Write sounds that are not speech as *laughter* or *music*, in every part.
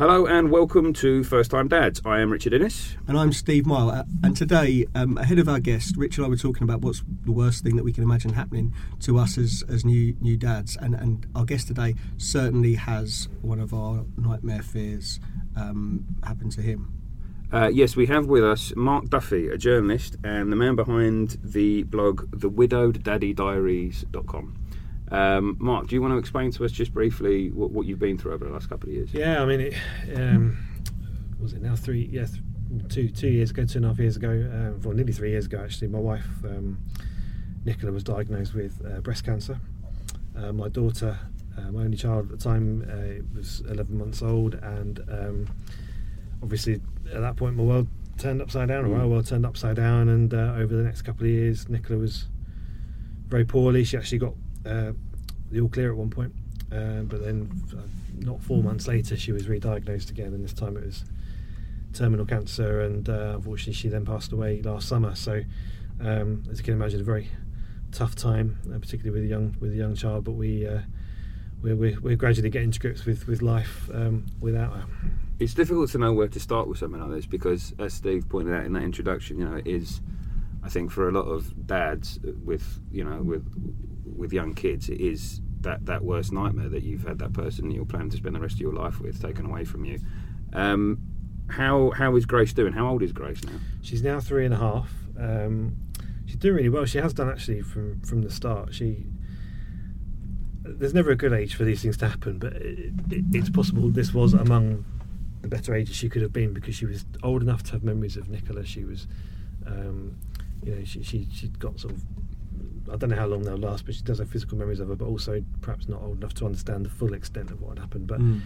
Hello and welcome to First Time Dads. I am Richard Innes. And I'm Steve Mile. Uh, And today, um, ahead of our guest, Rich and I were talking about what's the worst thing that we can imagine happening to us as, as new new dads. And, and our guest today certainly has one of our nightmare fears um, happen to him. Uh, yes, we have with us Mark Duffy, a journalist and the man behind the blog thewidowedDaddyDiaries.com. Um, Mark, do you want to explain to us just briefly what, what you've been through over the last couple of years? Yeah, I mean, it, um, was it now three? Yeah, th- two two years ago, two and a half years ago, uh, well, nearly three years ago actually. My wife um, Nicola was diagnosed with uh, breast cancer. Uh, my daughter, uh, my only child at the time, uh, was 11 months old, and um, obviously at that point my world turned upside down, or Mm. our world turned upside down. And uh, over the next couple of years, Nicola was very poorly. She actually got uh, the all clear at one point, uh, but then uh, not four months later, she was re-diagnosed again, and this time it was terminal cancer. And uh, unfortunately, she then passed away last summer. So, um, as you can imagine, a very tough time, uh, particularly with a young with a young child. But we uh, we're, we're, we're gradually getting to grips with with life um, without her. It's difficult to know where to start with something like this because, as Steve pointed out in that introduction, you know, it is, I think, for a lot of dads with, you know, with with young kids, it is that, that worst nightmare that you've had that person you're planning to spend the rest of your life with taken away from you. Um, how how is Grace doing? How old is Grace now? She's now three and a half. Um, she's doing really well. She has done actually from from the start. She there's never a good age for these things to happen, but it, it, it's possible this was among the better ages she could have been because she was old enough to have memories of Nicola. She was, um, you know, she she she'd got sort of. I don't know how long they'll last, but she does have physical memories of her, but also perhaps not old enough to understand the full extent of what had happened. But Mm.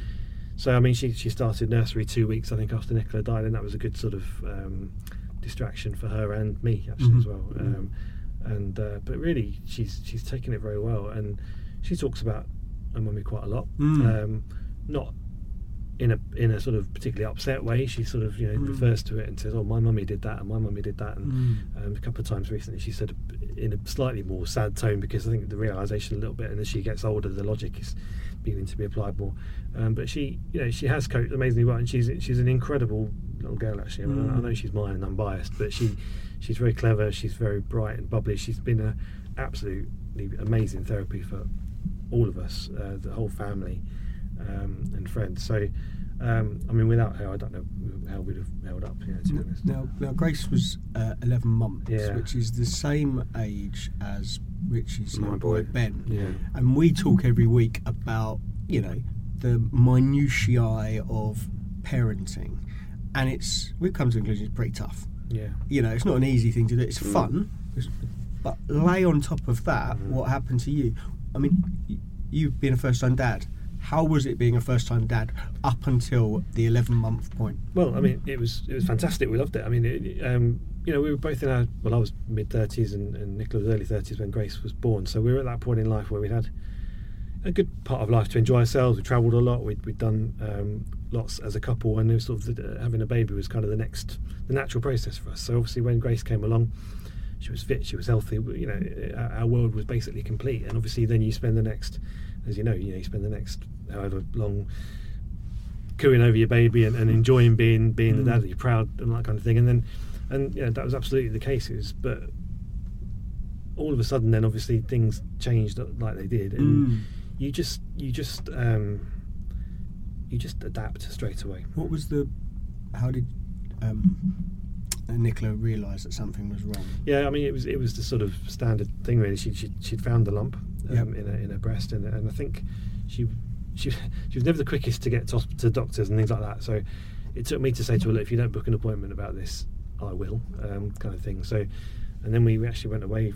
so I mean, she she started nursery two weeks I think after Nicola died, and that was a good sort of um, distraction for her and me actually as Mhm. well. Um, and uh, but really, she's she's taken it very well, and she talks about her mummy quite a lot. Mm. Um, not in a in a sort of particularly upset way. She sort of you know Mm. refers to it and says, "Oh, my mummy did that, and my mummy did that." And Mm. um, a couple of times recently, she said in a slightly more sad tone because I think the realization a little bit, and as she gets older, the logic is beginning to be applied more. Um, but she, you know, she has coped amazingly well, and she's she's an incredible little girl. Actually, I, mean, I Mm. know she's mine and unbiased, but she she's very clever. She's very bright and bubbly. She's been a absolutely amazing therapy for all of us, uh, the whole family um, and friends. So. Um, I mean, without her, I don't know how we'd have held up. You know, to be honest. Now, now Grace was uh, 11 months, Yeah. which is the same age as Richie's My boy. boy Ben. Yeah. And we talk every week about, you know, the minutiae of parenting. And it's, we've come to the conclusion it's pretty tough. Yeah. You know, it's not an easy thing to do. It's Mm. fun, it's- but lay on top of that Mhm. what happened to you. I mean, you've been a first time dad. How was it being a first time dad up until the 11 month point? Well, I mean, it was it was fantastic. We loved it. I mean, it, um, you know, we were both in our well, I was mid thirties and, and Nicola was early thirties when Grace was born. So we were at that point in life where we'd had a good part of life to enjoy ourselves. We travelled a lot. We'd, we'd done um, lots as a couple, and it was sort of the, having a baby was kind of the next the natural process for us. So obviously, when Grace came along. She was fit. She was healthy. You know, our, our world was basically complete. And obviously, then you spend the next, as you know, you know, you spend the next however long cooing over your baby and, and enjoying being being the Mm. dad that you're proud and that kind of thing. And then, and yeah, that was absolutely the case. But all of a sudden, then obviously things changed like they did, and Mm. you just you just um, you just adapt straight away. What was the. How did um, Nicola realise that something was wrong? Yeah, I mean, it was it was the sort of standard thing really. She she she'd found the lump um, Yep. in her, in her breast, and, and I think she she she was never the quickest to get to, to doctors and things like that. So it took me to say to her, look, if you don't book an appointment about this, I will, um, kind of thing. So, and then we, actually went away.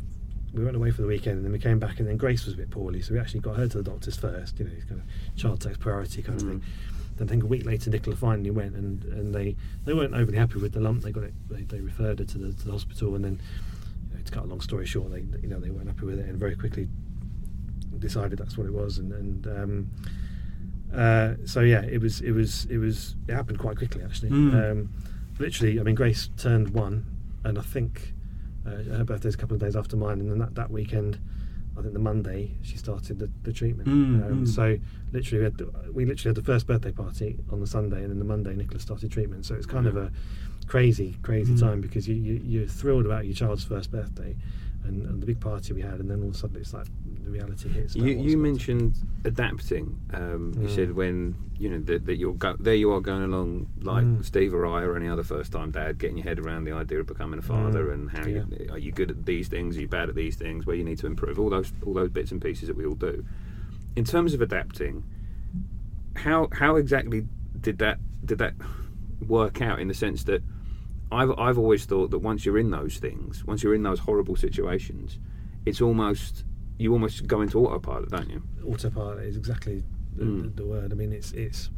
We went away for the weekend, and then we came back, and then Grace was a bit poorly, so we actually got her to the doctors first. You know, kind of child takes priority kind of thing. Then I think a week later, Nicola finally went, and, and they, they weren't overly happy with the lump. They got it. They, they referred her to the, to the hospital, and then you know, to cut a long story short, they you know they weren't happy with it, and very quickly decided that's what it was, and and um, uh, so yeah, it was it was it was it happened quite quickly actually. Mm. Um, literally, I mean, Grace turned one, and I think uh, her birthday's a couple of days after mine, and then that, that weekend, I think the Monday she started the, the treatment. Mm, um, mm. So literally, we, had the, we literally had the first birthday party on the Sunday, and then the Monday Nicola's started treatment. So it's kind of a crazy, crazy Mm. time because you, you you're thrilled about your child's first birthday, and, and the big party we had, and then all of a sudden it's like the reality hits. You, you mentioned adapting. Um, You Mm. said when you know that, that you're go- there, you are going along like Mm. Steve or I or any other first-time dad, getting your head around the idea of becoming a father Mm. and how Yeah. you, are you good at these things, are you bad at these things, where you need to improve. All those all those bits and pieces that we all do. In terms of adapting, how how exactly did that did that work out in the sense that I've I've always thought that once you're in those things, once you're in those horrible situations, it's almost you almost go into autopilot, don't you? autopilot is exactly the, Mm. the, word. I mean, it's it's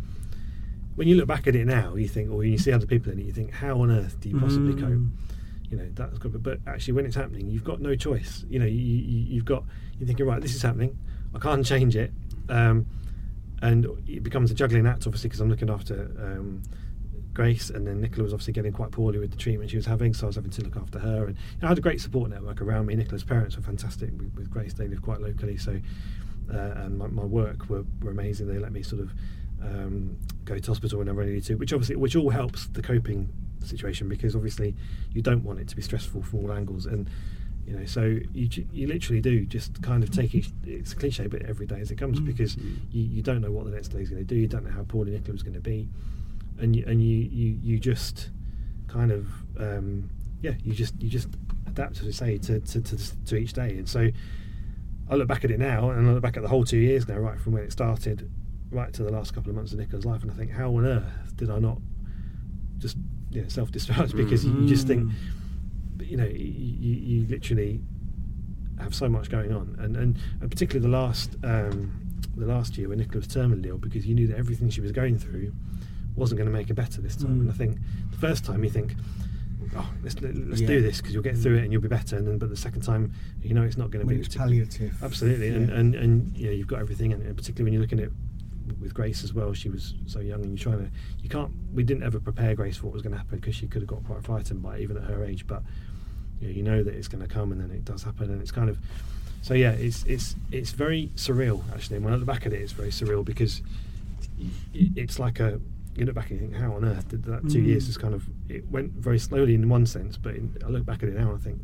when you look back at it now, you think, or when you see other people in it, you think, how on earth do you possibly Mm. cope? You know, that's good. But actually, when it's happening, you've got no choice. You know, you, you, you've got you're thinking, right, this is happening. I can't change it, um, and it becomes a juggling act, obviously, because I'm looking after. Um, Grace and then Nicola was obviously getting quite poorly with the treatment she was having, so I was having to look after her. And you know, I had a great support network around me. Nicola's parents were fantastic with, with Grace; they live quite locally, so uh, and my, my work were, were amazing. They let me sort of um, go to hospital whenever I needed to, which obviously which all helps the coping situation because obviously you don't want it to be stressful from all angles and. You know, so you you literally do just kind of take each. It's a cliche, but every day as it comes Mm. because you, you don't know what the next day is going to do. You don't know how poorly Nicola was going to be, and you and you you, you just kind of um, yeah you just you just adapt as I say to, to, to, to each day. And so I look back at it now and I look back at the whole two years now right from when it started right to the last couple of months of Nicola's life and I think how on earth did I not just you know, self-destruct because you, you just think Mm. you know you, you, you literally have so much going on. And, and, and particularly the last um, the last year when Nicola was terminally ill because you knew that everything she was going through wasn't going to make her better this time Mm. and I think the first time you think oh let's, let's Yeah. do this because you'll get through it and you'll be better and then but the second time you know it's not going to be it's palliative. absolutely and, Yeah. and and you know you've got everything and, and particularly when you're looking at with Grace as well she was so young and you're trying to you can't we didn't ever prepare Grace for what was going to happen because she could have got quite frightened by it even at her age but you know, you know that it's going to come and then it does happen and it's kind of so yeah it's it's it's very surreal actually And when I look back at it it's very surreal because it's like a you look back and you think how on earth did that two Mm. years just kind of it went very slowly in one sense but in, I look back at it now and I think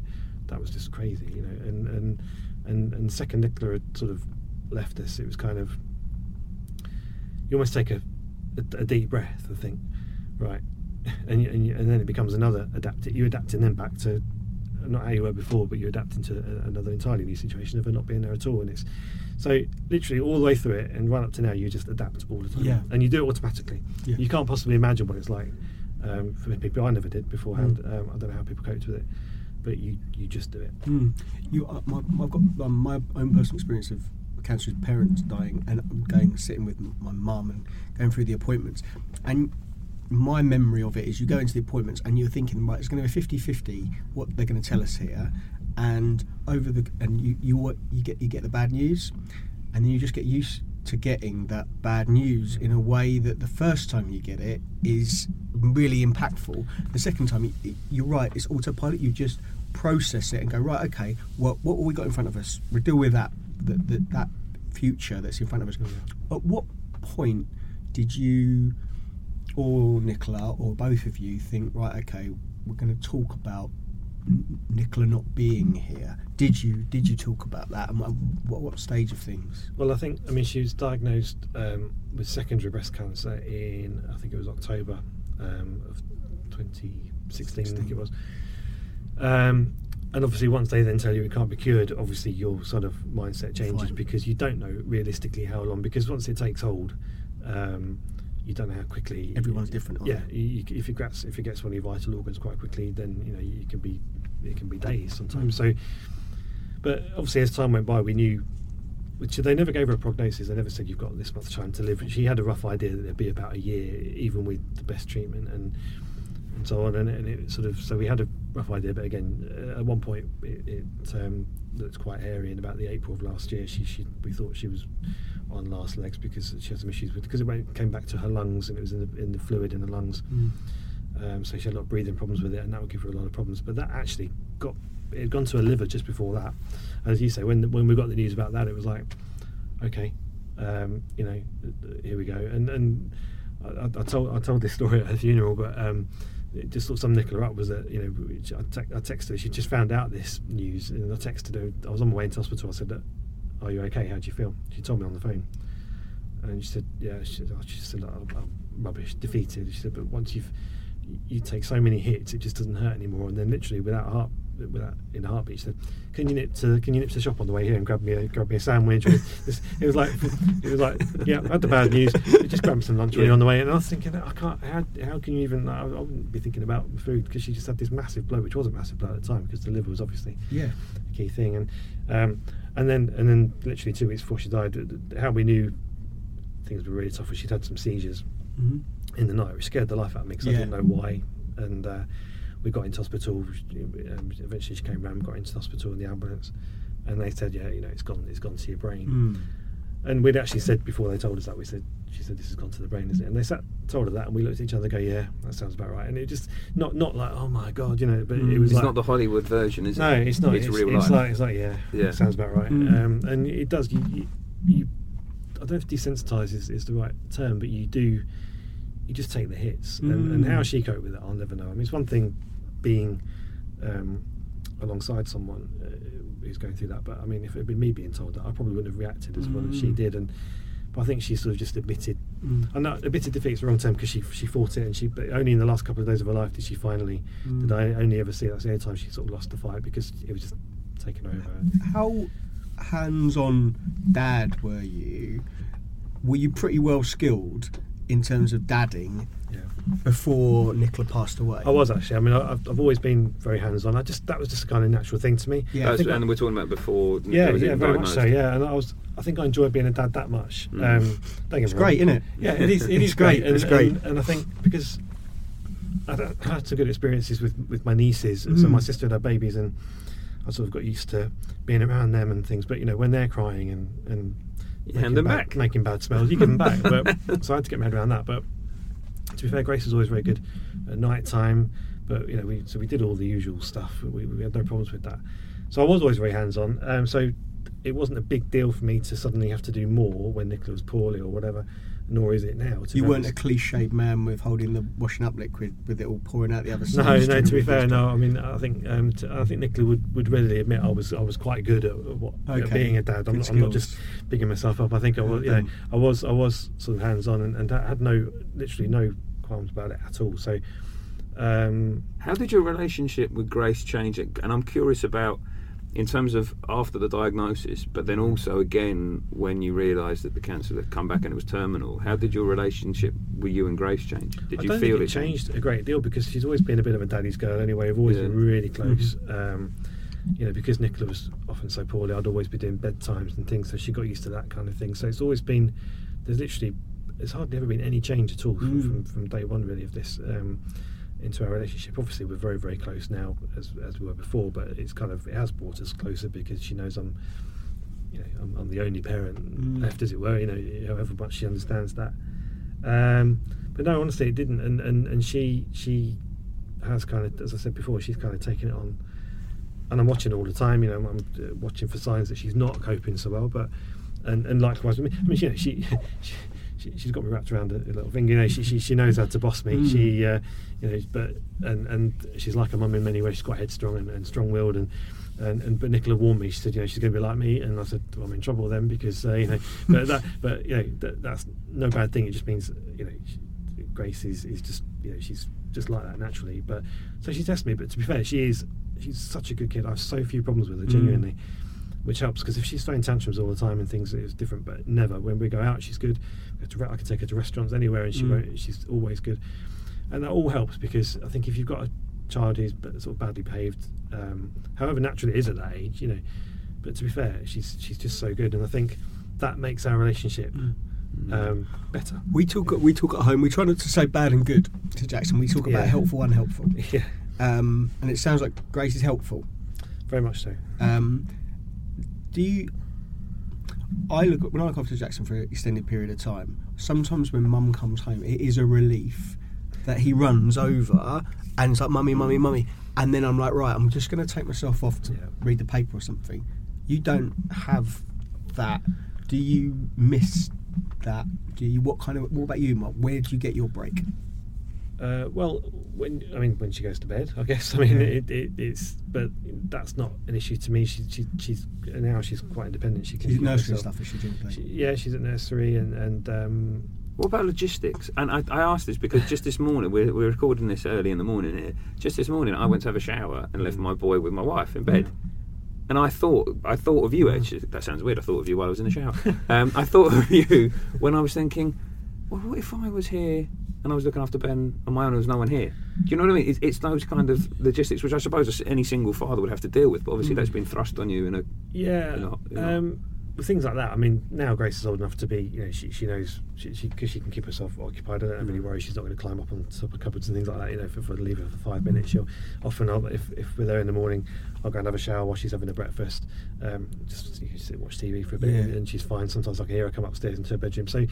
that was just crazy you know and and and, and second Nicola had sort of left us it was kind of you almost take a, a, a deep breath and think right *laughs* and you, and, you, and then it becomes another adapt you adapting then back to not how you were before but you adapt into a, another entirely new situation of her not being there at all and it's so literally all the way through it and right up to now you just adapt all the time Yeah. and you do it automatically Yeah. you can't possibly imagine what it's like um, for people I never did beforehand Mm. um, I don't know how people coped with it but you you just do it Mm. You, uh, my, I've got um, my own personal experience of cancer with parents dying, and I'm going sitting with my mum and going through the appointments. And my memory of it is you go into the appointments and you're thinking, right, it's going to be 50-50 what they're going to tell us here, and over the and you you you get you get the bad news, and then you just get used to getting that bad news in a way that the first time you get it is really impactful. The second time, you, you're right, it's autopilot. You just process it and go right. Okay, what what we got in front of us? We deal with that that that, that future that's in front of us. Mm-hmm. At what point did you or Nicola or both of you think right? Okay, we're going to talk about Nicola not being here. Did you did you talk about that and what, what stage of things? Well, I think I mean she was diagnosed um, with secondary breast cancer in I think it was October um, of 2016. I think it was. Um, and obviously, once they then tell you it can't be cured, obviously your sort of mindset changes Fine. because you don't know realistically how long. Because once it takes hold, um, you don't know how quickly. Everyone's different, Yeah, you, if it gets if it gets one of your vital organs quite quickly, then you know you can be it can be days sometimes. Mm. So, but obviously as time went by, we knew which they never gave her a prognosis. They never said you've got this much time to live. She had a rough idea that it'd be about a year, even with the best treatment and and so on. And, and it sort of so we had a rough idea, but again, at one point it, it um, looked quite hairy. And about the April of last year, she, she we thought she was on last legs because she had some issues with because it went, came back to her lungs and it was in the, in the fluid in the lungs. Mm. Um, so she had a lot of breathing problems with it, and that would give her a lot of problems. But that actually got it had gone to her liver just before that. As you say, when when we got the news about that, it was like, okay, um, you know, here we go. And and I, I told I told this story at her funeral, but um, it just sort of sum Nicola up was that you know I, te- I texted her. She just found out this news, and I texted her. I was on my way into hospital. I said, "Are you okay? How do you feel?" She told me on the phone, and she said, "Yeah." She said, oh, she said oh, rubbish, defeated. She said, "But once you've you take so many hits, it just doesn't hurt anymore." And then literally without a heart, without in a heartbeat, said, "Can you nip to Can you nip to the shop on the way here and grab me a grab me a sandwich?" Or *laughs* this, it was like it was like yeah, I had the bad news. Just grab me some lunch when you're on the way. And I was thinking, I can't. How, how can you even? I, I wouldn't be thinking about food because she just had this massive blow, which was a massive blow at the time because the liver was obviously Yeah. a key thing. And um, and then and then literally two weeks before she died, how we knew things were really tough was she'd had some seizures hmm in the night, which scared the life out of me because I Yeah. didn't know why. And uh, we got into hospital. Um, eventually, she came round, got into hospital in the ambulance, and they said, "Yeah, you know, it's gone. It's gone to your brain." Mm. And we'd actually said before they told us that we said, "She said this has gone to the brain, isn't it?" And they sat, told her that, and we looked at each other, go, "Yeah, that sounds about right." And it just not not like, "Oh my god," you know, but it Mm. was It's like, not the Hollywood version, is it? no, it's not. It's, It's, real it's life. like it's like yeah, Yeah. sounds about right. Mm. Um, and it does. You, you, you, I don't know if desensitise is, is the right term, but you do. You just take the hits, and, and Mm. how she coped with it, I'll never know. I mean, it's one thing being um, alongside someone uh, who's going through that, but I mean, if it had been me being told that, I probably wouldn't have reacted as well as she Mm. did. And but I think she sort of just admitted. Mm. I know admitted defeat is the wrong term because she she fought it, and she but only in the last couple of days of her life did she finally. Mm. Did I only ever see that's the only time she sort of lost the fight because it was just taken over. How hands-on dad were you? Were you pretty well skilled in terms of dadding Yeah, before Nicola passed away? I was actually. I mean, I- I've, I've always been very hands-on. I just that was just a kind of natural thing to me. Yeah, I That's- think I- and we're talking about before. Yeah, was yeah, even very much so. Yeah, and I was. I think I enjoyed being a dad that much. Mm. Um, don't It's great, isn't it? Yeah, it is. It *laughs* It's is great. great, it's great. And, and I think because I had- some good experiences with with my nieces. and So Mm. my sister had had babies, and I sort of got used to being around them and things. But you know, when they're crying and and You hand them bad, back. making bad smells, you give them back. But *laughs* so I had to get my head around that. But to be fair, Grace was always very good at night time. But you know, we so we did all the usual stuff. We, we had no problems with that. So I was always very hands on. Um, so it wasn't a big deal for me to suddenly have to do more when Nicola was poorly or whatever. Nor is it now. You weren't a cliched man with holding the washing up liquid with it all pouring out the other side. no. No. To be fair, no. I mean, I think um, t- I think Nicola would, would readily admit I was I was quite good at, at what, at being a dad. I'm, not, I'm not just picking myself up. I think I was, you know. I was I was sort of hands on and, and I had no literally no qualms about it at all. So. Um, How did your relationship with Grace change? It? And I'm curious about, in terms of after the diagnosis, but then also again when you realised that the cancer had come back and it was terminal. How did your relationship with you and Grace change? Did I you don't feel think it changed a great deal because she's always been a bit of a daddy's girl anyway. We've always Yeah. been really close. Mm-hmm. Um, you know, because Nicola was often so poorly, I'd always be doing bedtimes and things, so she got used to that kind of thing. So it's always been there's literally there's hardly ever been any change at all from, Mm. from, from day one really of this um, into our relationship. Obviously, we're very very close now as as we were before, but it's kind of it has brought us closer because she knows I'm. You know, I'm, I'm the only parent Mm. left, as it were. You know, however much she understands that. Um, but no, honestly, it didn't. And, and, and she she has kind of, as I said before, she's kind of taken it on. And I'm watching all the time. You know, I'm uh, watching for signs that she's not coping so well. But and, and likewise with me. I mean, you know, she. she *laughs* she, she's got me wrapped around a, a little thing, you know. She, she she knows how to boss me. Mm. She, uh, you know, but and and she's like a mum in many ways. She's quite headstrong and, and strong-willed, and, and and but Nicola warned me. She said, you know, she's going to be like me, and I said, well, I'm in trouble then because uh, you know, *laughs* but that, but you know, that, that's no bad thing. It just means you know, she, Grace is is just you know, she's just like that naturally. But so she tests me. But to be fair, she is she's such a good kid. I have so few problems with her, Mm. genuinely. Which helps because if she's throwing tantrums all the time and things, it's different. But never when we go out, she's good. We go to I can take her to restaurants anywhere, and she Mm. won't, she's always good. And that all helps because I think if you've got a child who's b- sort of badly behaved, um, however natural it is at that age, you know, but to be fair, she's she's just so good, and I think that makes our relationship um, better. We talk. We talk at home. We try not to say bad and good to Jackson. We talk about Yeah. helpful, unhelpful, *laughs* Yeah, um, and it sounds like Grace is helpful. very much so. Um, do you? I look when I look after Jackson for an extended period of time. Sometimes when Mum comes home, it is a relief that he runs over and it's like mummy, mummy, mummy, and then I'm like, right, I'm just going to take myself off to Yeah. read the paper or something. You don't have that. Do you miss that? Do you? What kind of? What about you, Mum? Where do you get your break? Uh, well, when I mean when she goes to bed, I guess. *laughs* I mean Yeah. it, it, it's, but that's not an issue to me. She, she she's now she's quite independent. She can Is it keep nursery herself. stuff? Is she doing? She, yeah, she's at nursery and and um, What about logistics? And I, I asked this because just this morning, we're, we're recording this early in the morning here. Just this morning, I went to have a shower and left my boy with my wife in bed. And I thought, I thought of you. Actually, that sounds weird. I thought of you while I was in the shower. *laughs* Um, I thought of you when I was thinking, well, what if I was here and I was looking after Ben on my own there was no one here? Do you know what I mean? It's, it's those kind of logistics which I suppose any single father would have to deal with. But obviously, that's been thrust on you in a Yeah, You know, you know. um, things like that. I mean, now Grace is old enough to be, you know, she, she knows she because she, 'cause she can keep herself occupied. I don't have any worry. She's not going to climb up on top of cupboards and things like that. You know, if, if I leave her for five minutes, she'll often, I'll, if if we're there in the morning, I'll go and have a shower while she's having her breakfast. Um, just you sit watch TV for a bit, Yeah. and, and she's fine. Sometimes I can hear her come upstairs into her bedroom. So,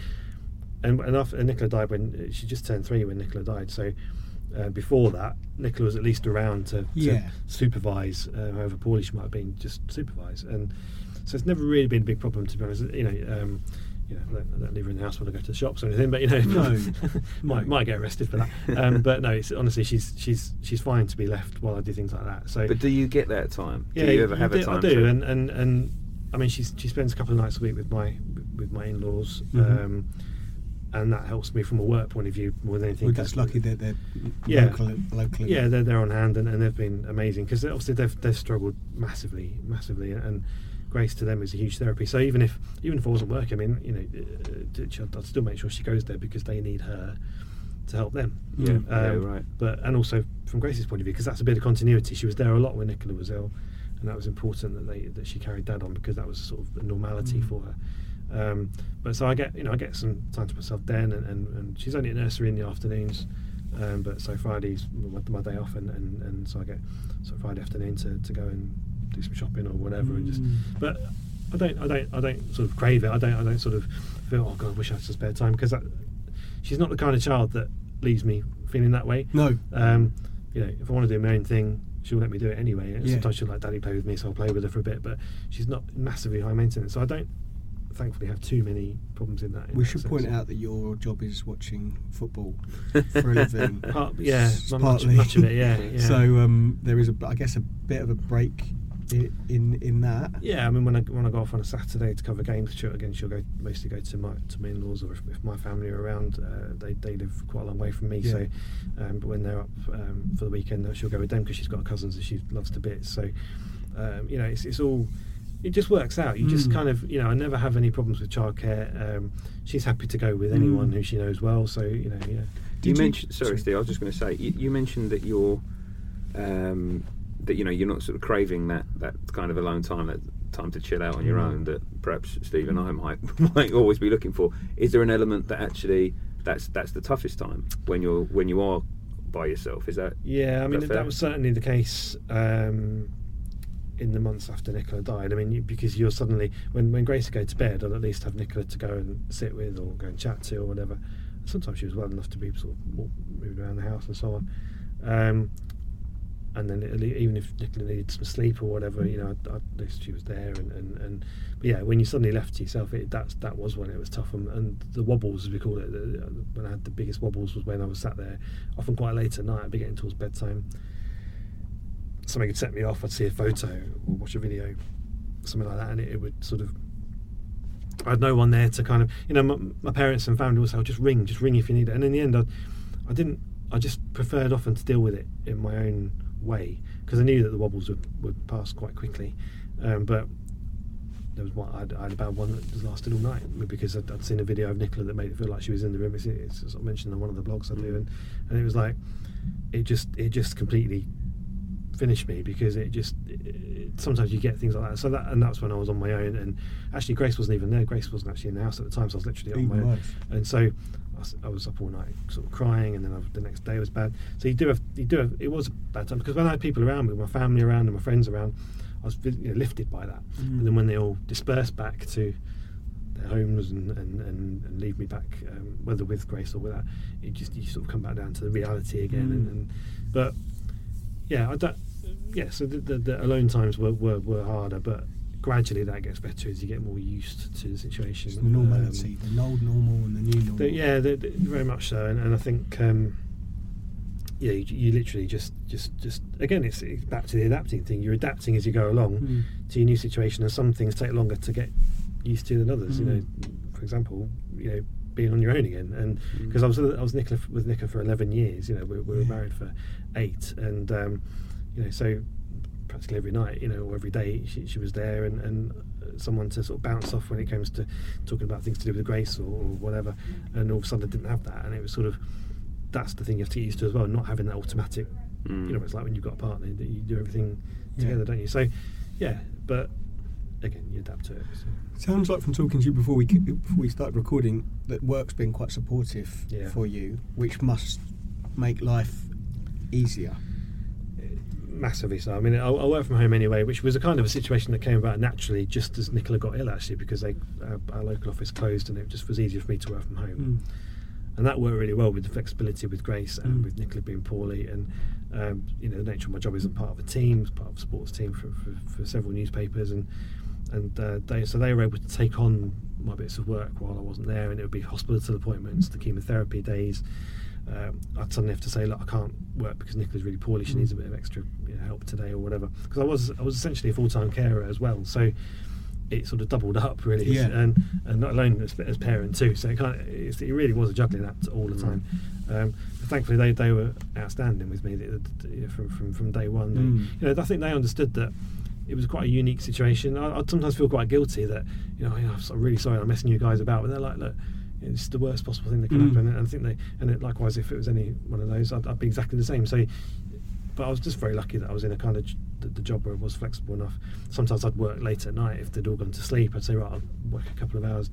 and and, after, and Nicola died when she just turned three when Nicola died. So. Uh, before that, Nicola was at least around to, to Yeah. supervise, uh, however poorly she might have been, just supervise. And so it's never really been a big problem, to be honest. You know, um, you know, I don't, I don't leave her in the house when I go to the shops or anything, but you know, No. *laughs* might No. might get arrested for that. Um, but no, it's, honestly, she's she's she's fine to be left while I do things like that. So But do you get that time? yeah, do you ever have do, a time? I do, and, and and I mean, she's she spends a couple of nights a week with my with my in-laws. Mhm. Um, and that helps me from a work point of view more than anything. Well, that's 'cause- lucky that they're Yeah. local, locally. yeah, they're, they're on hand and, and they've been amazing because obviously they've they've struggled massively, massively, and Grace to them is a huge therapy. So even if even if I wasn't working, I mean, you know, uh, I'd I'd still make sure she goes there because they need her to help them. Yeah, Mm. yeah, Um, right. But and also from Grace's point of view, because that's a bit of continuity. She was there a lot when Nicola was ill, and that was important that they that she carried that on because that was sort of a normality Mm. for her. Um, but so I get you know I get some time to myself then, and, and, and she's only at nursery in the afternoons. Um, but so Friday's my, my day off, and, and, and so I get so Friday afternoon to, to go and do some shopping or whatever, and just. Mm. But I don't I don't I don't sort of crave it. I don't I don't sort of feel oh god I wish I had some spare time because she's not the kind of child that leaves me feeling that way. No. Um, you know, if I want to do my own thing, she'll let me do it anyway. And Yeah. Sometimes she'll let Daddy play with me, so I'll play with her for a bit. But she's not massively high maintenance, so I don't, thankfully, have too many problems in that. in We that should sense. point out that your job is watching football for a *laughs* living. Part, yeah, S- much, partly. much of it. Yeah, *laughs* yeah. So um, there is, a, I guess, a bit of a break i- in in that. Yeah, I mean, when I when I go off on a Saturday to cover games, she'll, again, she'll go mostly go to my to my in-laws, or if, if my family are around, uh, they they live quite a long way from me. So, um, but when they're up um, for the weekend, she'll go with them because she's got cousins that she loves to bits. So, um, you know, it's it's all. It just works out. You just Mm. kind of, you know, I never have any problems with childcare. Um, she's happy to go with anyone Mm. who she knows well. So, you know, yeah. Did you you- mentioned sorry, sorry. Steve. I was just going to say you, you mentioned that you're um, that you know you're not sort of craving that that kind of alone time, that time to chill out on your Mm. own that perhaps Steve and I might *laughs* might always be looking for. Is there an element that actually that's that's the toughest time when you're when you are by yourself? Is that Yeah, I mean That that, was certainly the case um, in the months after Nicola died. I mean, because you're suddenly when when Grace would go to bed, I'd at least have Nicola to go and sit with or go and chat to or whatever. Sometimes she was well enough to be sort of moving around the house and so on. Um, and then even if Nicola needed some sleep or whatever, you know, at least she was there. And, and, and but yeah, when you suddenly left to yourself, it, that's that was when it was tough. And, and the wobbles, as we call it, the, when I had the biggest wobbles was when I was sat there, often quite late at night. I'd be getting towards bedtime. Something would set me off. I'd see a photo or watch a video, something like that, and it, it would sort of. I had no one there to kind of, you know, my, my parents and family would say, "Oh, just ring, just ring if you need it." And in the end, I, I didn't. I just preferred often to deal with it in my own way because I knew that the wobbles would, would pass quite quickly. Um, but there was one I had, I had a bad one that lasted all night because I'd, I'd seen a video of Nicola that made it feel like she was in the room. It's, it's sort of mentioned on one of the blogs I do, and, and it was like it just it just completely finished me because it just it, sometimes you get things like that. So that and that's when I was on my own. And actually, Grace wasn't even there. Grace wasn't actually in the house at the time, so I was literally on my own. And so I was, I was up all night, sort of crying, and then I, the next day was bad. So you do have, you do have. It was a bad time because when I had people around me, my family around, and my friends around, I was you know, lifted by that. Mm. And then when they all dispersed back to their homes and, and, and, and leave me back, um, whether with Grace or without, it just you sort of come back down to the reality again. Mm. And, and but yeah, I don't. Yeah, so the, the, the alone times were, were, were harder, but gradually that gets better as you get more used to the situation. It's the normality, Um, the old normal and the new normal. the- yeah, the, the- very much so, and, and I think um, yeah, you, you literally just just just again, it's, it's back to the adapting thing. You're adapting as you go along Mm. to your new situation, and some things take longer to get used to than others. You Mm. know, for example, you know, being on your own again, and Mm. because I was I was Nicola, with Nicola for eleven years. You know, we, we were Yeah. married for eight, and um, you know, so practically every night, you know, or every day, she, she was there, and, and someone to sort of bounce off when it comes to talking about things to do with Grace or, or whatever. And all of a sudden, I didn't have that, and it was sort of that's the thing you have to get used to as well, not having that automatic. Mm. You know, it's like when you've got a partner that you do everything Yeah. together, don't you? So, yeah, but again, you adapt to it. So. Sounds like from talking to you before we before we started recording that work's been quite supportive Yeah. for you, which must make life easier. Massively so. I mean, I, I work from home anyway, which was a kind of a situation that came about naturally just as Nicola got ill, actually, because they, our, our local office closed and it just was easier for me to work from home. Mm. And that worked really well with the flexibility with Grace and Mm. with Nicola being poorly. And, um, you know, the nature of my job is I'm part of a team, it's part of a sports team for, for, for several newspapers. And, and uh, they, so they were able to take on my bits of work while I wasn't there. And it would be hospital appointments, the chemotherapy days. Um, I'd suddenly have to say, look, I can't work because Nicola's really poorly. She Mm. needs a bit of extra you know, help today or whatever. Because I was I was essentially a full time carer as well, so it sort of doubled up really, Yeah. and and not alone as, as parent too. So it kind of it really was a juggling act all the Mm. time. Um, but thankfully, they, they were outstanding with me from, from from day one. They- Mm. you know, I think they understood that it was quite a unique situation. I, I'd sometimes feel quite guilty that you know, I'm really sorry I'm messing you guys about, but they're like, look. It's the worst possible thing that can Mm. happen, and I think they, and it, likewise, if it was any one of those, I'd, I'd be exactly the same. So, but I was just very lucky that I was in a kind of j- the, the job where it was flexible enough. Sometimes I'd work late at night if they'd all gone to sleep. I'd say, right, I'll work a couple of hours,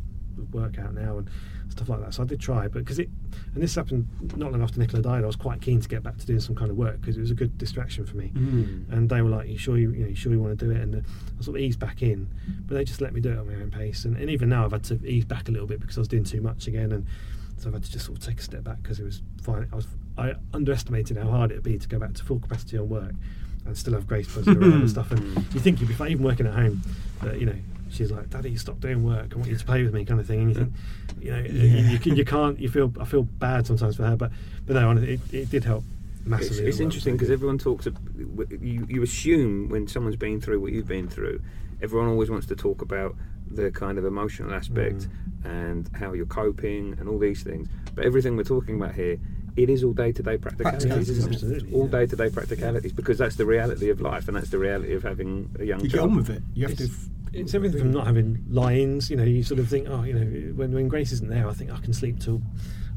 work out now, and stuff like that. So I did try, but because it, and this happened not long after Nicola died, I was quite keen to get back to doing some kind of work because it was a good distraction for me. Mm. And they were like, "You sure you, you know, you sure you want to do it?" And uh, I sort of eased back in, but they just let me do it at my own pace. And, and even now, I've had to ease back a little bit because I was doing too much again, and so I've had to just sort of take a step back because it was fine. I was I underestimated how hard it'd be to go back to full capacity on work and still have Grace and *laughs* stuff. And you think you'd be fine, even working at home, but you know. She's like, Daddy, stop doing work. I want you to play with me, kind of thing. And you think, you know, Yeah. you, can, you can't. You feel, I feel bad sometimes for her, but but no, it, it did help massively. it's as well. interesting because everyone talks. ab- You you assume when someone's been through what you've been through, everyone always wants to talk about the kind of emotional aspect mm. and how you're coping and all these things. But everything we're talking about here, it is all day to day practicalities, Practicalities, isn't it? absolutely, all day to day practicalities because that's the reality of life and that's the reality of having a young You get child. on with it. You have to. F- it's everything from not having lines. You know, you sort of think, oh, you know, when, when Grace isn't there, I think I can sleep till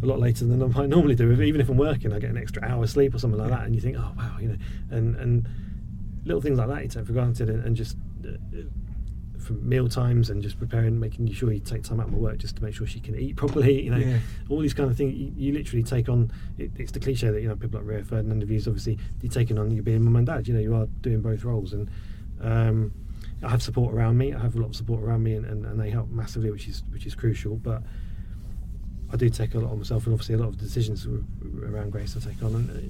a lot later than I might normally do. Even if I'm working, I get an extra hour sleep or something like that, and you think, oh wow, you know, and and little things like that you take for granted, and, and just uh, uh, from meal times and just preparing, making sure you take time out of work just to make sure she can eat *laughs* properly. You know, Yeah. all these kind of things. You, you literally take on. It, it's the cliche that you know people like Rio Ferdinand used. Obviously, you're taking on you being mum and dad. You know, you are doing both roles, and um, I have support around me. I have a lot of support around me, and, and, and they help massively, which is which is crucial. But I do take a lot on myself, and obviously a lot of decisions around Grace I take on, and it,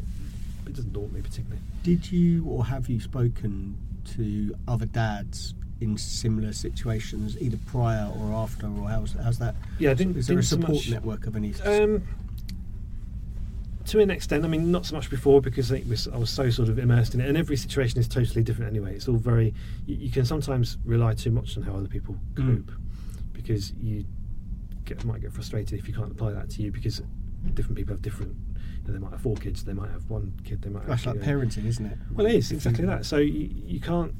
it doesn't daunt me particularly. Did you or have you spoken to other dads in similar situations, either prior or after, or how's, how's that? Yeah, I didn't- Is there a didn't so support much- network of any? Um, to an extent, I mean, not so much before because it was, I was so sort of immersed in it, and every situation is totally different anyway. It's all very. You, you can sometimes rely too much on how other people Mm. cope because you get, might get frustrated if you can't apply that to you because different people have different. You know, they might have four kids, they might have one kid, they might. have, That's like you know- parenting, isn't it? well, it is exactly that. So you, you can't.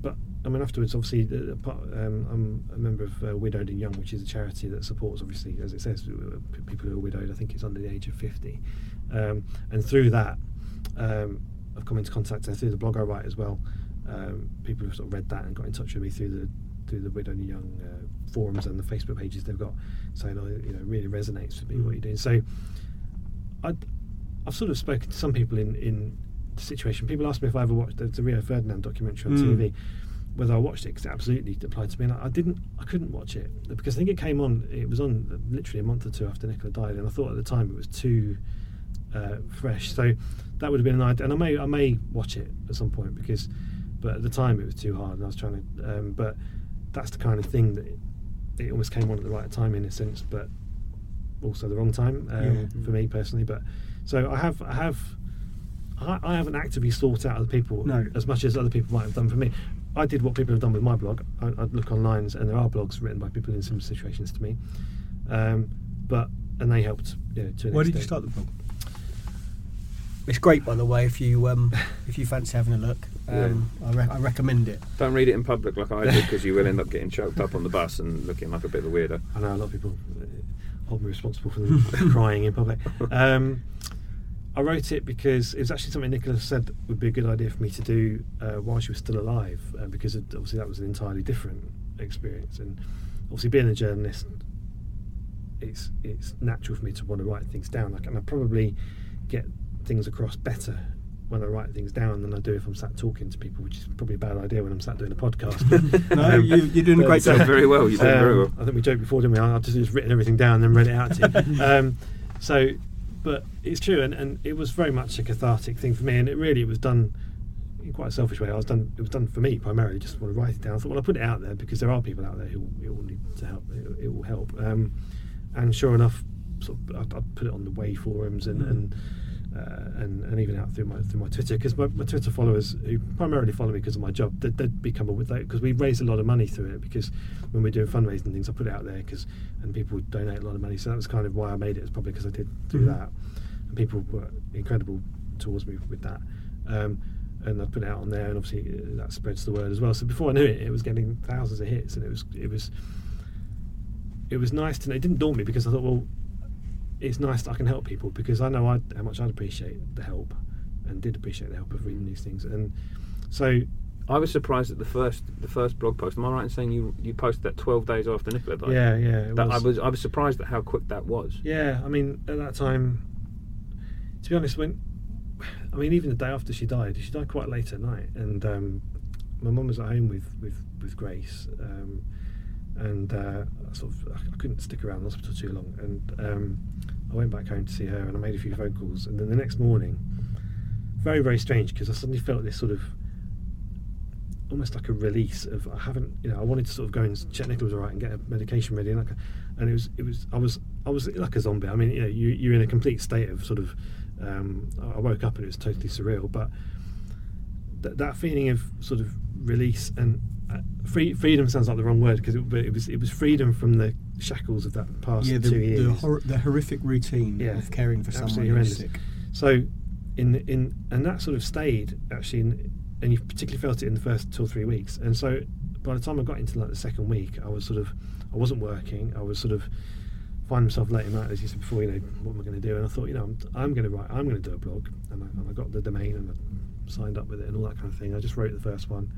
But I mean, afterwards, obviously, um, I'm a member of uh, Widowed and Young, which is a charity that supports, obviously, as it says, uh, people who are widowed. I think it's under the age of fifty, um, and through that, um, I've come into contact uh, through the blog I write as well. um, people have sort of read that and got in touch with me through the through the Widowed and Young uh, forums and the Facebook pages they've got, saying, "Oh, you know, really resonates with me what you're doing." So, i have sort of spoken to some people in in the situation. People ask me if I ever watched the, the Rio Ferdinand documentary on Mm. TV, whether I watched it because it absolutely applied to me. And I, I didn't, I couldn't watch it because I think it came on. It was on literally a month or two after Nicola died, and I thought at the time it was too uh, fresh. So that would have been an idea, and I may I may watch it at some point because, but at the time it was too hard, and I was trying to. Um, but that's the kind of thing that it, it almost came on at the right time in a sense, but also the wrong time um, Yeah. for me personally. But so I have I have. I, I haven't actively sought out other people No. as much as other people might have done for me. I did what people have done with my blog. I, I'd look online, and there are blogs written by people in similar situations to me. Um, but and they helped. You know, Why did you start the blog? It's great, by the way. If you um, if you fancy having a look, um, I, re- I recommend it. Don't read it in public like I did because you will end up getting choked up on the bus and looking like a bit of a weirdo. I know a lot of people uh, hold me responsible for them *laughs* crying in public. Um, I wrote it because it was actually something Nicola said would be a good idea for me to do uh, while she was still alive, uh, because it, obviously that was an entirely different experience. And obviously, being a journalist, it's it's natural for me to want to write things down. Like, and I probably get things across better when I write things down than I do if I'm sat talking to people, which is probably a bad idea when I'm sat doing a podcast. But, *laughs* No, um, you, you're doing a great job. doing very well. You're doing very well. um, I think we joked before, didn't we? I- I've just, just written everything down and then read it out to you. *laughs* um, so, but it's true, and, and it was very much a cathartic thing for me, and it really it was done in quite a selfish WAY. I was done. It was done for me primarily. Just want to write it down. I thought, well, I put it out there because there are people out there who it will need to help. It, it will help. Um, and sure enough, sort of, I, I put it on the way forums and. and uh, and, and even out through my through my Twitter because my, my Twitter followers who primarily follow me because of my job they, they'd become because we raise a lot of money through it because when we're doing fundraising things I put it out there because and people donate a lot of money. So that was kind of why I made it it's probably because I did do Mhm. that. And people were incredible towards me with that. Um, and I put it out on there and obviously uh, that spreads the word as well. So before I knew it it was getting thousands of hits and it was it was it was nice to know. It didn't daunt me because I thought well it's nice that I can help people because I know I'd, how much I'd appreciate the help and did appreciate the help of reading these things. And so, I was surprised at the first the first blog post. Am I right in saying you you posted that 12 days after Nicola died? yeah, yeah, That, was, I was I was surprised at how quick that was. yeah. I mean, at that time, to be honest, when I mean, even the day after she died, she died quite late at night, and um, my mum was at home with with with Grace, um, and uh, I sort of I couldn't stick around the hospital too long, and um, I went back home to see her, and I made a few phone calls, and then the next morning, very very strange because I suddenly felt this sort of almost like a release of I haven't you know I wanted to sort of go and check Nicola was all right and get a medication ready and like and it was it was I was I was like a zombie. I mean you know you, you're in a complete state of sort of um, I woke up and it was totally surreal. But th- that feeling of sort of release and free, freedom sounds like the wrong word because it, it was it was freedom from the shackles of that past Yeah, the, two years the, hor- the horrific routine Yeah, of caring for someone who's sick. So, in in and that sort of stayed actually, in, and you particularly felt it in the first two or three weeks. And so, by the time I got into like the second week, I was sort of, I wasn't working. I was sort of finding myself late at night, as you said before. You know, what am I going to do? And I thought, you know, I'm, I'm going to write. I'm going to do a blog, and I, and I got the domain and I signed up with it and all that kind of thing. I just wrote the first one,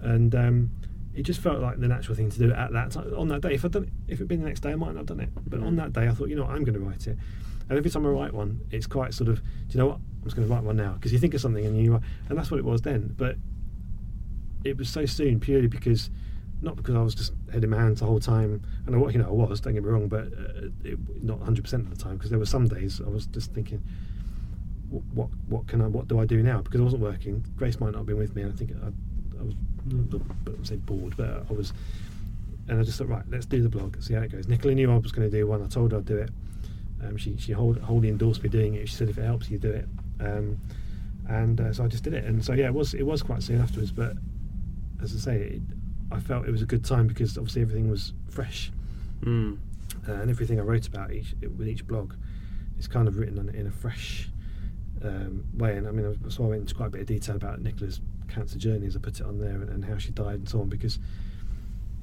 and um, it just felt like the natural thing to do at that time on that day. If I'd done if it'd been the next day, I might not have done it. But on that day, I thought, you know, what, I'm going to write it. And every time I write one, it's quite sort of, do you know what? I'm just going to write one now because you think of something and you, write and that's what it was then. But it was so soon purely because, not because I was just head in my hands the whole time. And I, you know, I was. Don't get me wrong, but uh, it, not 100 percent of the time because there were some days I was just thinking, "Wh- what what can I what do I do now? Because I wasn't working. Grace might not have been with me, and I think I, I was I would say bored, but I was. And I just thought, right, let's do the blog, see how it goes. Nicola knew I was going to do one. I told her I'd do it. Um, she she hold, wholly endorsed me doing it. She said, if it helps you, do it. Um, and uh, so I just did it. And so yeah, it was it was quite soon afterwards. But as I say, it, I felt it was a good time because obviously everything was fresh, Mm. uh, and everything I wrote about each with each blog is kind of written on, in a fresh um, way. And I mean, I- so I went into quite a bit of detail about Nicola's cancer journey as I put it on there and, and how she died and so on because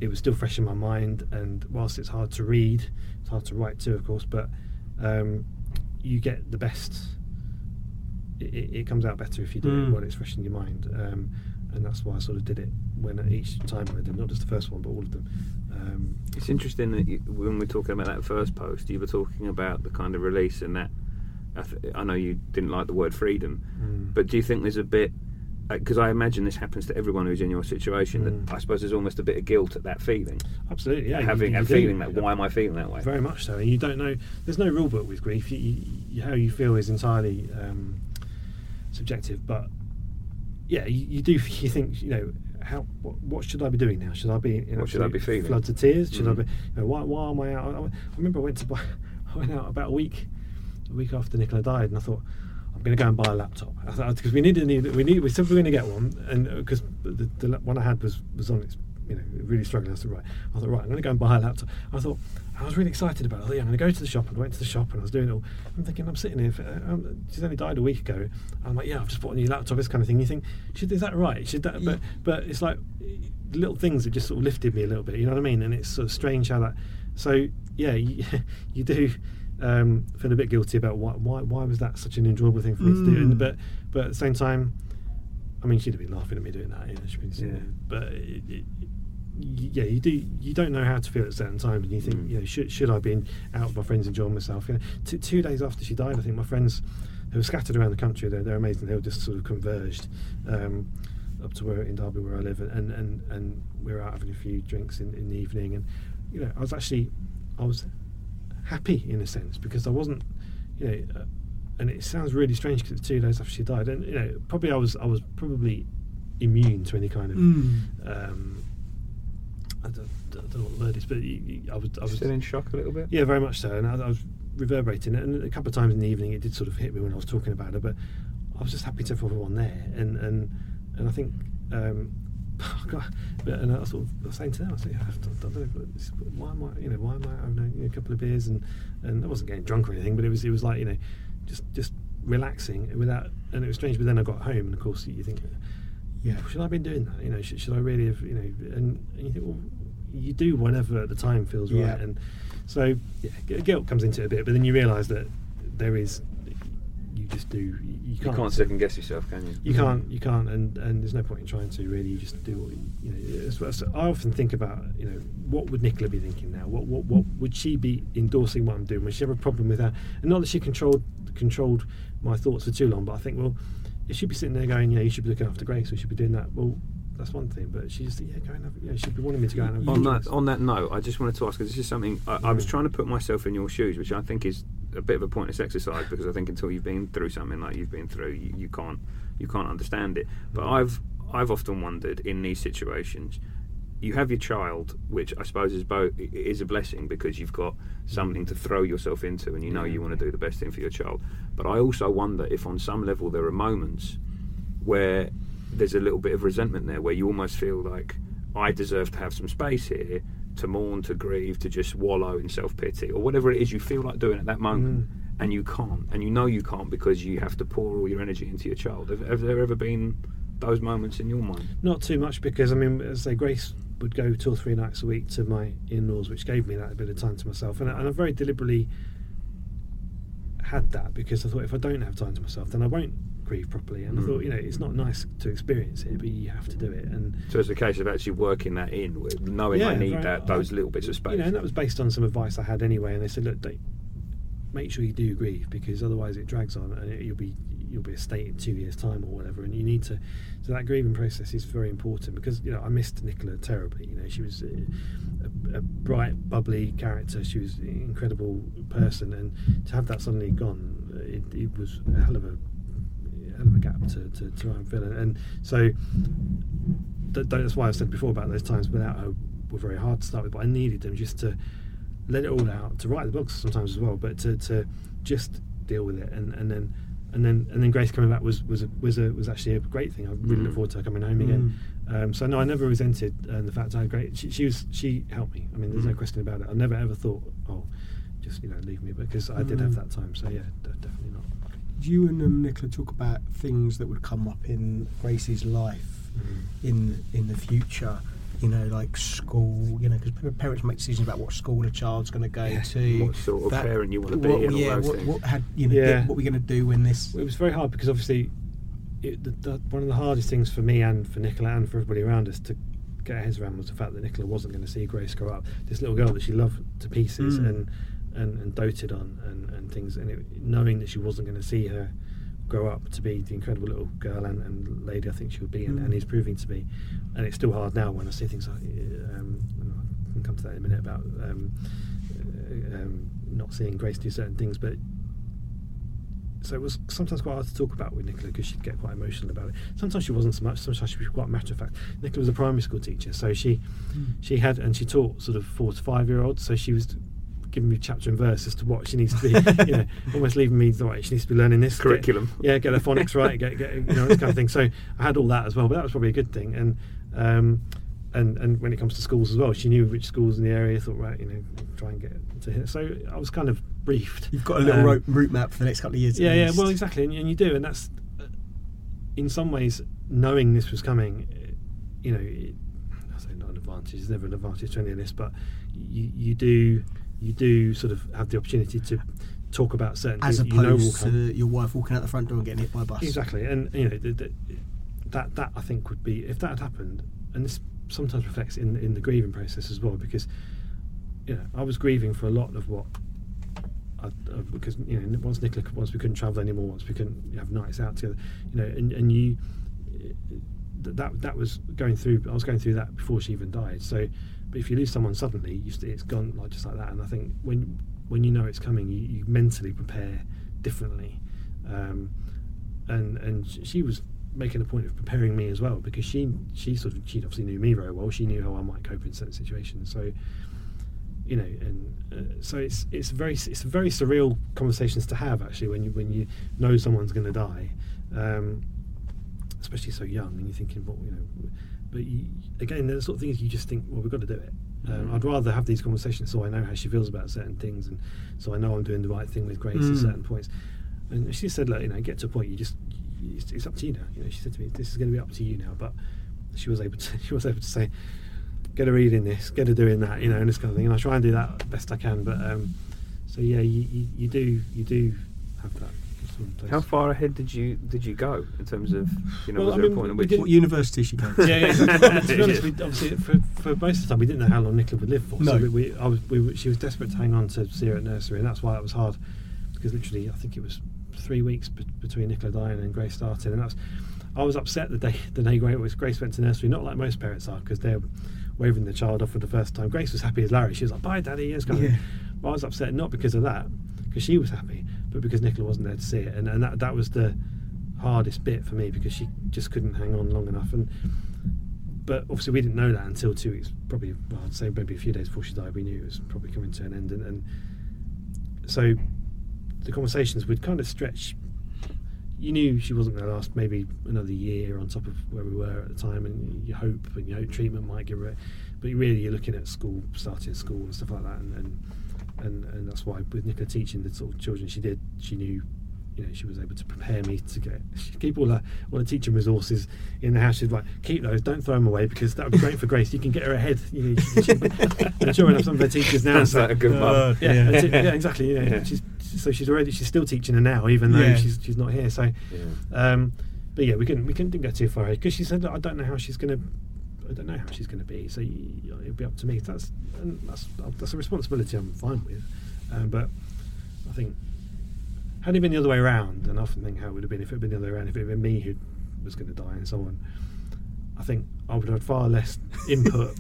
it was still fresh in my mind. And whilst it's hard to read, it's hard to write too, of course, but um, you get the best. It, it, it comes out better if you do it Mm. while it's fresh in your mind. Um, and that's why I sort of did it when each time I did not just the first one but all of them. Um, It's interesting that you, when we're talking about that first post, you were talking about the kind of release and that. I, th- I know you didn't like the word freedom, Mm. but do you think there's a bit? Because I imagine this happens to everyone who's in your situation. Mm. That I suppose there's almost a bit of guilt at that feeling, absolutely, yeah, having you a do. feeling that why am I feeling that way? Very much so. And you don't know. There's no rule book with grief. You, you, how you feel is entirely um, subjective. But yeah, you, you do. *laughs* You think you know how. What, what should I be doing now? Should I be in What should I be feeling? Floods of tears. Should I Mm. be? You know, why, why am I out? I, I remember I went to buy. *laughs* I went out about a week, a week after Nicola died, and I thought. I'm going to go and buy a laptop because we needed, need, we need, we said we were going to get one, and because the, the one I had was was on its, you know, really struggling. I thought, right, I thought, right, I'm going to go and buy a laptop. I thought, I was really excited about it. I thought, yeah, I'm going to go to the shop. And I went to the shop and I was doing it all. I'm thinking, I'm sitting here. For, um, she's only died a week ago. I'm like, yeah, I've just bought a new laptop. This kind of thing. You think, should is that right? Should that? But but it's like little things that just sort of lifted me a little bit. You know what I mean? And it's sort of strange how that. So yeah, you, *laughs* you do. Um, feel a bit guilty about why, why why was that such an enjoyable thing for me to do, and, Mm. but but at the same time, I mean, she'd have been laughing at me doing that. You know, she'd been Yeah. But it, it, yeah, you do. You don't know how to feel at certain times, and you think, Mm. you know, should should I be out with my friends enjoying myself? You know, two, two days after she died, I think my friends who were scattered around the country, they're, they're amazing. They all just sort of converged um, up to where in Derby where I live, and and and we were out having a few drinks in, in the evening, and you know, I was actually I was happy in a sense because I wasn't, you know. Uh, and it sounds really strange because it's two days after she died, and you know, probably I was I was probably immune to any kind of Mm. um, I don't, I don't know what the word is, but you, you, I was I was Still in shock a little bit. yeah, very much so, and I, I was reverberating it. And a couple of times in the evening, it did sort of hit me when I was talking about it. But I was just happy to have everyone there, and and and I think. Um, God, but, and I sort of I was saying to them, I said, I don't, know, why am I, you know, why am I having a, couple of beers and and I wasn't getting drunk or anything, but it was it was like you know, just just relaxing without, and it was strange. But then I got home, and of course you think, Yeah. should I have been doing that? You know, should, should I really have, you know, and, and you think, well, you do whatever at the time feels Yeah. right. And so, yeah, guilt comes into it a bit, but then you realise that there is, you just do, you, can't, can't second guess yourself, can you? you can't, you can't, and, and there's no point in trying to really. You just do what you, you know. what- so I often think about, you know, what would Nicola be thinking now? What, what, what would she be endorsing what I'm doing? Would she have a problem with that? And not that she controlled controlled my thoughts for too long, but I think, well, if she'd be sitting there going, yeah, you should be looking after Grace, we should be doing that. Well, that's one thing, but she's yeah, go and have, yeah, she'd be wanting me to go and have on that on that note, I just wanted to ask because this is something I, I was trying to put myself in your shoes, which I think is a bit of a pointless exercise because I think until you've been through something like you've been through, you, you can't you can't understand it. But Mm. I've I've often wondered in these situations. You have your child, which I suppose is both is a blessing because you've got something to throw yourself into, and you know you want to do the best thing for your child. But I also wonder if, on some level, there are moments where there's a little bit of resentment there, where you almost feel like I deserve to have some space here to mourn, to grieve, to just wallow in self pity, or whatever it is you feel like doing at that moment, mm. and you can't, and you know you can't because you have to pour all your energy into your child. Have, have there ever been those moments in your mind? Not too much because I mean, as I say, Grace would go two or three nights a week to my in-laws, which gave me that bit of time to myself, and, and I very deliberately had that because I thought if I don't have time to myself, then I won't grieve properly. And I Mm. thought, you know, it's not nice to experience it, but you have to do it. And So it's a case of actually working that in, with knowing I need that those I- little bits of space. You know, and that was based on some advice I had anyway. And they said, look, don't, make sure you do grieve because otherwise it drags on and it, you'll be you'll be a state in two years' time or whatever. And you need to. So that grieving process is very important because you know I missed Nicola terribly. You know, she was a, a, a bright, bubbly character. She was an incredible person, and to have that suddenly gone, it, it was a hell of a hell of a gap to, to try and fill. And, and so th- that's why I said before about those times without her were very hard to start with, but I needed them just to let it all out, to write the books sometimes as well, but to, to just deal with it, and, and then and then and then Grace coming back was was a, was a, was actually a Grace thing. I really Mm. look forward to her coming home again. Um, so no, I never resented uh, the fact I had great. She, she was she helped me. I mean, there's no Mm. question about it. I never ever thought, oh, just you know, leave me, because I did have Mm. that time. So yeah, de- definitely not. Did you and um, Nicola talk about things that would come up in Grace's life in in the future? You know, like school. You know, because parents make decisions about what school a child's going to go Yes, to. what sort of parent you wanna be what- and all yeah, those what, things. what had you know? Yeah. What we're going to do when this? It was very hard because obviously, it, the, the, one of the hardest things for me and for Nicola and for everybody around us to get our heads around was the fact that Nicola wasn't going to see Grace grow up. This little girl that she loved to pieces Mm. and, and and doted on and, and things, and it, knowing that she wasn't going to see her grow up to be the incredible little girl and, and lady I think she would be, and, Mm. and is proving to be. And it's still hard now when I see things like um, I can come to that in a minute about um, uh, um, not seeing Grace do certain things, but so it was sometimes quite hard to talk about with Nicola because she'd get quite emotional about it. Sometimes she wasn't so much. Sometimes she was quite matter of fact. Nicola was a primary school teacher, so she she had and she taught sort of four to five year olds. So she was giving me chapter and verse as to what she needs to be. you *laughs* know, almost leaving me the right. She needs to be learning this get- Curriculum. yeah, get her phonics right, get, get you know this kind of thing. So I had all that as well, but that was probably a good thing. And um, and and when it comes to schools as well, she knew which schools in the area. Thought right, you know, try and get to here. So I was kind of briefed. You've got a little Um, route, map for the next couple of years. yeah, yeah, well, exactly, and, and you do, and that's uh, in some ways knowing this was coming. You know, it, I say not an advantage. There's never an advantage to any of this, but you you do you do sort of have the opportunity to talk about certain As things that you know opposed to your wife walking out the front door and getting hit by a bus. Exactly, and you know the, the, that that I think would be if that had happened, and this sometimes reflects in in the grieving process as well, because you know I was grieving for a lot of what. I, uh, because you know once Nicola once we couldn't travel anymore once we couldn't have nights out together you know and, and you that that was going through I was going through that before she even died so but if you lose someone suddenly it's gone like just like that. And I think when when you know it's coming you, you mentally prepare differently. Um, and and she was making a point of preparing me as well because she she sort of she obviously knew me very well. She knew how I might cope in certain situations. So you know and uh, so it's it's very it's very surreal conversations to have actually when you when you know someone's going to die. Um, especially so young and you're thinking well you know but you, again there's sort of things you just think well we've got to do it um, Mm. I'd rather have these conversations so I know how she feels about certain things and so I know I'm doing the right thing with Grace Mm. at certain points and she said look you know get to a point you just it's, it's up to you now you know she said to me this is going to be up to you now but she was able to *laughs* she was able to say get her reading this, get her doing that, you know, and this kind of thing. And I try and do that best I can. But um, so yeah, you, you, you do you do have that. Sort of place. How far ahead did you did you go in terms of you know Well, was I there mean, a point at we which didn't- What university she goes? Yeah, yeah. I *laughs* mean, to be honest, we, *laughs* obviously for, for most of the time we didn't know how long Nicola would live for. No. So we, we, I was, we, she was desperate to hang on to see her at nursery, and that's why it was hard because literally I think it was three weeks be- between Nicola dying and Grace starting, and that's. I was upset the day the day Grace, Grace went to nursery, not like most parents are, because they're waving the child off for the first time. Grace was happy as Larry. She was like, "Bye, Daddy." Yes, kind of Yeah. thing. But I was upset not because of that, because she was happy, but because Nicola wasn't there to see it, and, and that that was the hardest bit for me because she just couldn't hang on long enough. And but obviously we didn't know that until two weeks, probably well, I'd say maybe a few days before she died. We knew it was probably coming to an end, and, and so the conversations would kind of stretch. You knew she wasn't going to last maybe another year on top of where we were at the time, and you hope and you hope treatment might give her. But really, you're looking at school, starting school and stuff like that, and and, and, and that's why with Nicola teaching the sort of children she did, she knew. You know, she was able to prepare me to get she'd *laughs* keep all her all the teaching resources in the house. She'd like keep those, don't throw them away because that would be great for Grace. You can get her ahead. You know, she, she, the children have some of her teachers now. That's so- like a good mum. Uh, yeah, Yeah. that's it. yeah, exactly. Yeah, Yeah. She's, so she's already she's still teaching her now, even though Yeah. she's she's not here. So, Yeah. um, but yeah, we couldn't we couldn't didn't go too far ahead because she said, I don't know how she's going to. I don't know how she's going to be. So you, it'll be up to me. That's and that's that's a responsibility I'm fine with. Um, but I think had it been the other way around, and I often think how it would have been if it had been the other way around, if it had been me who was going to die and so on. I think I would have had far less *laughs* input.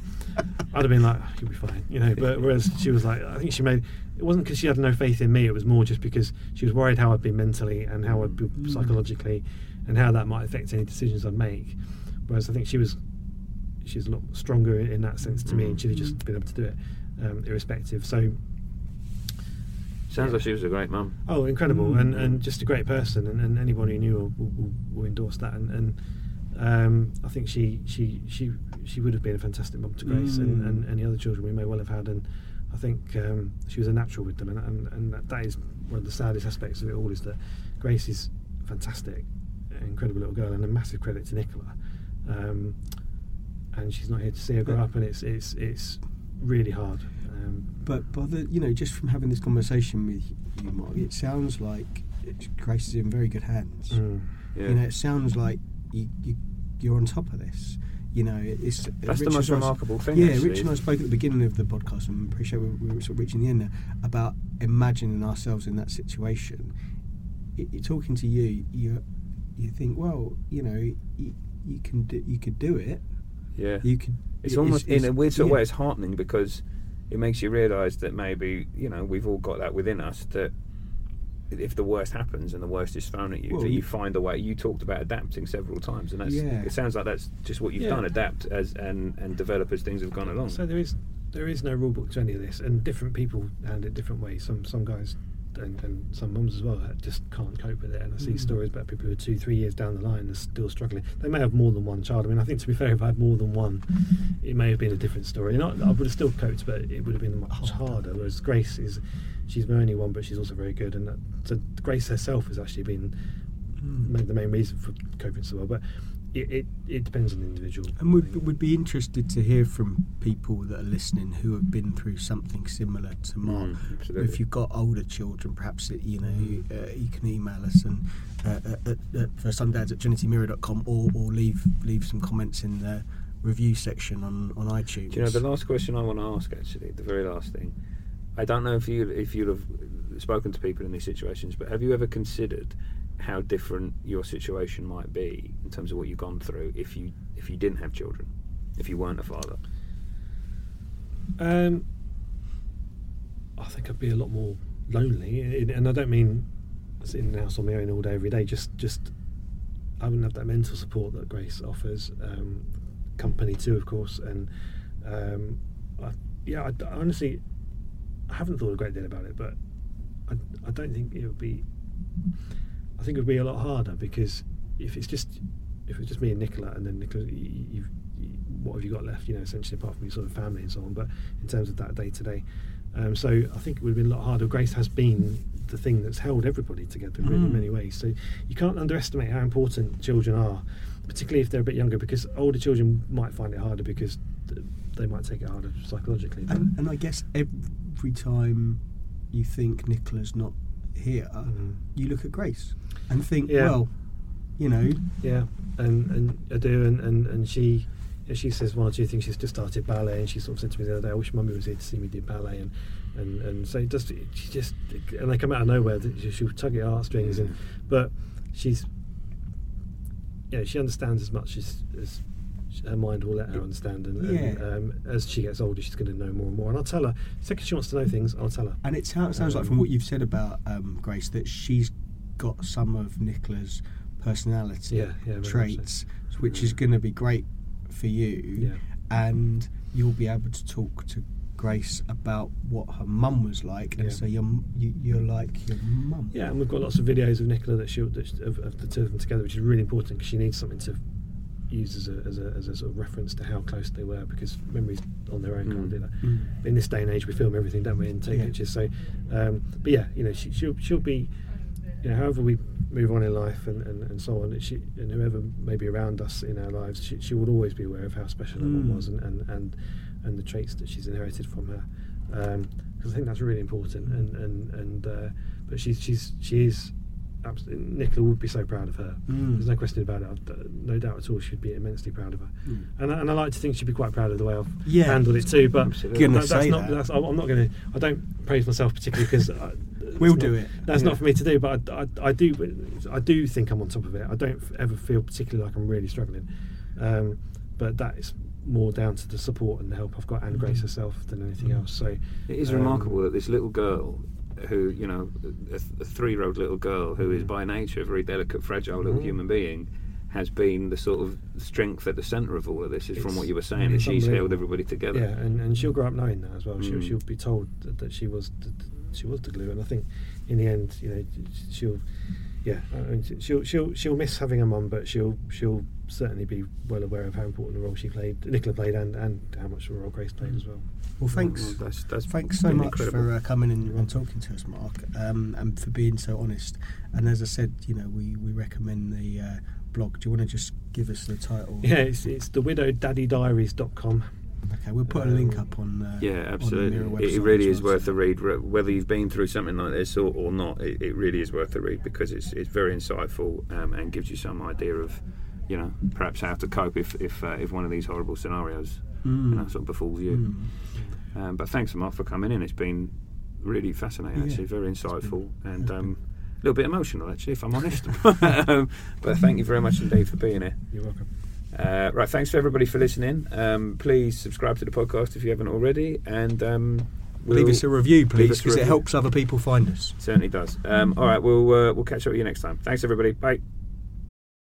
I'd have been like, "Oh, "You'll be fine," you know. But whereas she was like, I think she made it wasn't because she had no faith in me. It was more just because she was worried how I'd be mentally and how I'd be psychologically, and how that might affect any decisions I'd make. Whereas I think she was she's a lot stronger in that sense to me, and she'd have just been able to do it, um, irrespective. So Sounds like she was a great mum. Oh, incredible, Mm. and, and just a great person, and, and anybody who knew her will, will, will endorse that. And, and um, I think she, she she she would have been a fantastic mum to Grace and, Mm. and any other children we may well have had. And I think um, she was a natural with them, and, and, and that, that is one of the saddest aspects of it all is that Grace is fantastic, incredible little girl, and a massive credit to Nicola. Um, and she's not here to see her grow Yeah. up, and it's it's it's really hard. Um, But, but the, you know, just from having this conversation with you, Mark, it sounds like Grace is in very good hands. Mm. Yeah. You know, it sounds like you, you you're on top of this. You know, it's That's the most and I- remarkable thing. Yeah, actually. Rich and I spoke at the beginning of the podcast, and I appreciate we we were sort of reaching the end there about imagining ourselves in that situation. Y- You're talking to you, you you think, well, you know, you, you can do, you could do it. Yeah. You could. It's it- almost in a weird sort of way. It's heartening because it makes you realise that maybe you know we've all got that within us that if the worst happens and the worst is thrown at you, Well, that you- you find a way. You talked about adapting several times, and that's, Yeah. it sounds like that's just what you've Yeah. done: adapt as and and develop as things have gone along. So there is there is no rule book to any of this, and different people handle it different ways. Some some guys and, and some mums as well that just can't cope with it. And I see Mm. stories about people who are two, three years down the line are still struggling. They may have more than one child. I mean, I think to be fair, if I had more than one, it may have been a different story. Not, I would have still coped, but it would have been much harder. Whereas Grace is, she's my only one, but she's also very good. And that, so Grace herself has actually been Mm. the main reason for coping so well. But it, it, it depends on the individual. And would would be interested to hear from people that are listening who have been through something similar to Mark. Mm. If you've got older children, perhaps it, you know uh, you can email us and uh, at, at, for sundads at trinitymirror.com or, or leave leave some comments in the review section on, on iTunes. Do you know the last question I want to ask? Actually, the very last thing. I don't know if you if you'd have spoken to people in these situations, but have you ever considered how different your situation might be in terms of what you've gone through if you if you didn't have children, if you weren't a father? Um, I think I'd be a lot more lonely, and I don't mean sitting in the house on my own all day every day. Just, just I wouldn't have that mental support that Grace offers. Um, company too, of course, and um, I, yeah, I, I honestly, I haven't thought a great deal about it, but I, I don't think it would be. I think it would be a lot harder because if it's just if it's just me and Nicola, and then Nicola, you, you've, what have you got left? You know, essentially apart from your sort of family and so on. But in terms of that day to day, um, so I think it would have been a lot harder. Grace has been the thing that's held everybody together really in Mm. many ways. So you can't underestimate how important children are, particularly if they're a bit younger, because older children might find it harder because they might take it harder psychologically. And, and I guess every time you think Nicola's not here, Mm. you look at Grace and think, Yeah. well, you know, Yeah, and and I do, and and and she. She says one or two things. She's just started ballet, and she sort of said to me the other day, "I wish Mummy was here to see me do ballet." And and, and so it does. She just and they come out of nowhere. she- She'll tug at heartstrings, and but she's yeah, she understands as much as as her mind will let her understand. And, and um, as she gets older, she's going to know more and more. And I'll tell her. The second she wants to know things, I'll tell her. And it sounds, sounds like Um, from what you've said about um, Grace that she's got some of Nicola's personality Yeah, yeah, much so. traits, which is going to be great for you. Yeah. And you'll be able to talk to Grace about what her mum was like, and Yeah. so you're you, you're like your mum. Yeah, and we've got lots of videos of Nicola that she'll that she- of, of the two of them together, which is really important because she needs something to use as a, as a as a sort of reference to how close they were because memories on their own can't Mm. do that. Mm. In this day and age, we film everything, don't we, and take Yeah. pictures. So, um, but yeah, you know, she, she'll she'll be, you know, however we move on in life and, and, and so on, she and whoever may be around us in our lives, she, she would always be aware of how special her mum Mm. was and, and, and and the traits that she's inherited from her. Because I think that's really important. And and and uh, but she's she's she is. Absolutely, Nicola would be so proud of her. Mm. There's no question about it. I've, no doubt at all. She'd be immensely proud of her, Mm. and I, and I like to think she'd be quite proud of the way I've Yeah. handled it too. But that- that's say not. that. That's, I'm not going to. I don't praise myself particularly because We'll do it. That's Yeah. not for me to do. But I, I, I do. I do think I'm on top of it. I don't ever feel particularly like I'm really struggling. Um, but that is more down to the support and the help I've got and Grace Mm. herself than anything else. So It is um, remarkable that this little girl, who you know, a, a three-year-old little girl who is by nature a very delicate, fragile little Mm. human being, has been the sort of strength at the centre of all of this. Is from what you were saying that she's held everybody together. Yeah, and, and she'll grow up knowing that as well. She'll, Mm. she'll be told that, that she was that she was the glue, and I think in the end, you know, she'll yeah, I mean, she'll she'll she'll miss having a mum, but she'll she'll certainly be well aware of how important the role she played, Nicola played, and and how much the role Grace played as well. Well, thanks. Well, that's, that's Thanks so much incredible. for uh, coming in and talking to us, Mark, um, and for being so honest. And as I said, you know, we, we recommend the uh, blog. Do you want to just give us the title? Yeah, it's it's the widowdaddydiaries.com. Okay, we'll put a link up on. Uh, Yeah, on absolutely. Mirror It, really is worth a read, whether you've been through something like this or, or not. It, it really is worth a read because it's it's very insightful um, and gives you some idea of, you know, perhaps how to cope if if uh, if one of these horrible scenarios, you Mm. know, sort of befalls you. Um, but thanks, Mark, for coming in. It's been really fascinating, Yeah, actually, very insightful and um, a little bit emotional, actually, if I'm honest. *laughs* *laughs* um, but thank you very much indeed for being here. You're welcome. Uh, right, thanks for everybody for listening. Um, please subscribe to the podcast if you haven't already, and um, Leave we'll- us a review, please, because it helps other people find us. Certainly does. Um, all right, we'll uh, we'll catch up with you next time. Thanks, everybody. Bye.